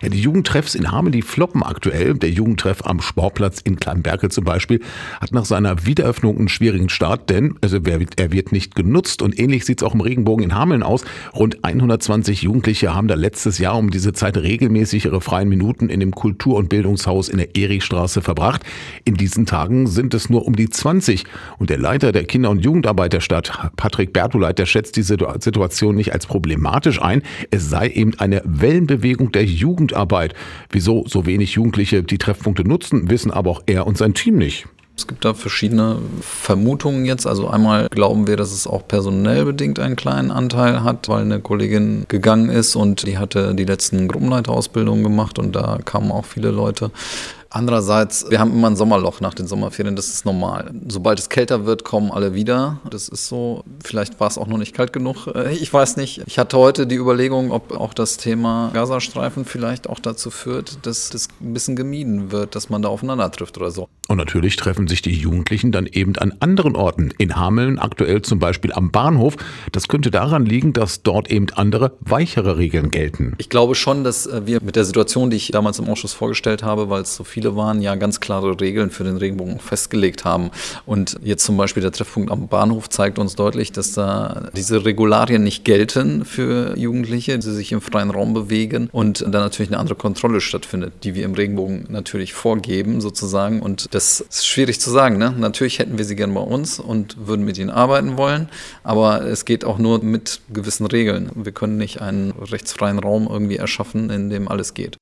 Ja, die Jugendtreffs in Hameln, die floppen aktuell. Der Jugendtreff am Sportplatz in Kleinberkel zum Beispiel hat nach seiner Wiederöffnung einen schwierigen Start, denn also er wird nicht genutzt. Und ähnlich sieht es auch im Regenbogen in Hameln aus. Rund 120 Jugendliche haben da letztes Jahr um diese Zeit regelmäßig ihre freien Minuten in dem Kultur- und Bildungshaus in der Erichstraße verbracht. In diesen Tagen sind es nur um die 20. Und der Leiter der Kinder- und Jugendarbeit der Stadt, Patrick Bertoleit, der schätzt diese Situation nicht als problematisch ein. Es sei eben eine Wellenbewegung der Jugend Jugendarbeit. Wieso so wenig Jugendliche die Treffpunkte nutzen, wissen aber auch er und sein Team nicht. Es gibt da verschiedene Vermutungen jetzt. Also einmal glauben wir, dass es auch personell bedingt einen kleinen Anteil hat, weil eine Kollegin gegangen ist und die hatte die letzten Gruppenleiterausbildungen gemacht und da kamen auch viele Leute. Andererseits, wir haben immer ein Sommerloch nach den Sommerferien, das ist normal. Sobald es kälter wird, kommen alle wieder. Das ist so, vielleicht war es auch noch nicht kalt genug. Äh, ich weiß nicht. Ich hatte heute die Überlegung, ob auch das Thema Gazastreifen vielleicht auch dazu führt, dass das ein bisschen gemieden wird, dass man da aufeinander trifft oder so. Und natürlich treffen sich die Jugendlichen dann eben an anderen Orten. In Hameln aktuell zum Beispiel am Bahnhof. Das könnte daran liegen, dass dort eben andere, weichere Regeln gelten. Ich glaube schon, dass äh, wir mit der Situation, die ich damals im Ausschuss vorgestellt habe, weil es so viele waren, ja ganz klare Regeln für den Regenbogen festgelegt haben. Und jetzt zum Beispiel der Treffpunkt am Bahnhof zeigt uns deutlich, dass da diese Regularien nicht gelten für Jugendliche, die sich im freien Raum bewegen und dann natürlich eine andere Kontrolle stattfindet, die wir im Regenbogen natürlich vorgeben sozusagen. Und das ist schwierig zu sagen. Ne? Natürlich hätten wir sie gern bei uns und würden mit ihnen arbeiten wollen, aber es geht auch nur mit gewissen Regeln. Wir können nicht einen rechtsfreien Raum irgendwie erschaffen, in dem alles geht.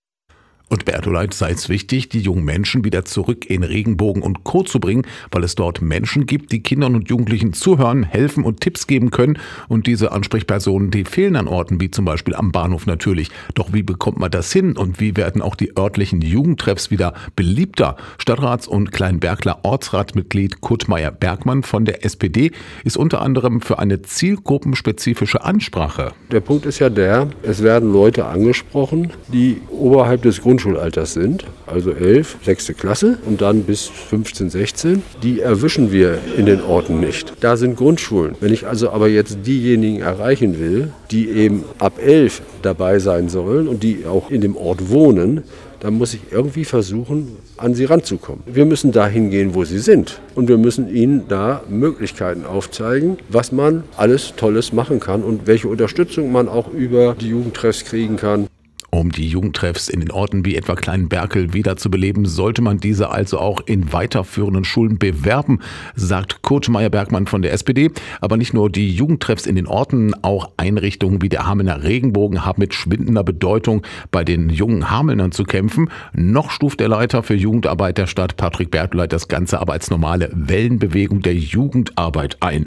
Und Bertoleit sei es wichtig, die jungen Menschen wieder zurück in Regenbogen und Co. zu bringen, weil es dort Menschen gibt, die Kindern und Jugendlichen zuhören, helfen und Tipps geben können. Und diese Ansprechpersonen, die fehlen an Orten wie zum Beispiel am Bahnhof natürlich. Doch wie bekommt man das hin und wie werden auch die örtlichen Jugendtreffs wieder beliebter? Stadtrats- und Kleinbergler Ortsratmitglied Kurt Meyer-Bergmann von der SPD ist unter anderem für eine zielgruppenspezifische Ansprache. Der Punkt ist ja der, es werden Leute angesprochen, die oberhalb des Grund Grundschulalters sind, also 11, 6. Klasse und dann bis 15, 16, die erwischen wir in den Orten nicht. Da sind Grundschulen. Wenn ich also aber jetzt diejenigen erreichen will, die eben ab 11 dabei sein sollen und die auch in dem Ort wohnen, dann muss ich irgendwie versuchen, an sie ranzukommen. Wir müssen dahin gehen, wo sie sind. Und wir müssen ihnen da Möglichkeiten aufzeigen, was man alles Tolles machen kann und welche Unterstützung man auch über die Jugendtreffs kriegen kann. Um die Jugendtreffs in den Orten wie etwa Kleinberkel wiederzubeleben, sollte man diese also auch in weiterführenden Schulen bewerben, sagt Kurt Meyer-Bergmann von der SPD. Aber nicht nur die Jugendtreffs in den Orten, auch Einrichtungen wie der Hamelner Regenbogen haben mit schwindender Bedeutung bei den jungen Hamelnern zu kämpfen. Noch stuft der Leiter für Jugendarbeit der Stadt, Patrick Bertleit, das Ganze aber als normale Wellenbewegung der Jugendarbeit ein.